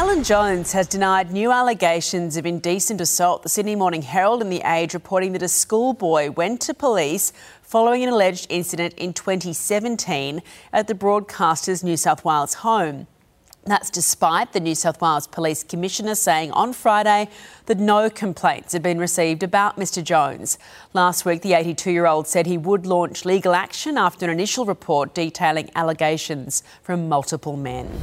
Alan Jones has denied new allegations of indecent assault. The Sydney Morning Herald and The Age reporting that a schoolboy went to police following an alleged incident in 2017 at the broadcaster's New South Wales home. That's despite the New South Wales Police Commissioner saying on Friday that no complaints have been received about Mr Jones. Last week, the 82 year old said he would launch legal action after an initial report detailing allegations from multiple men.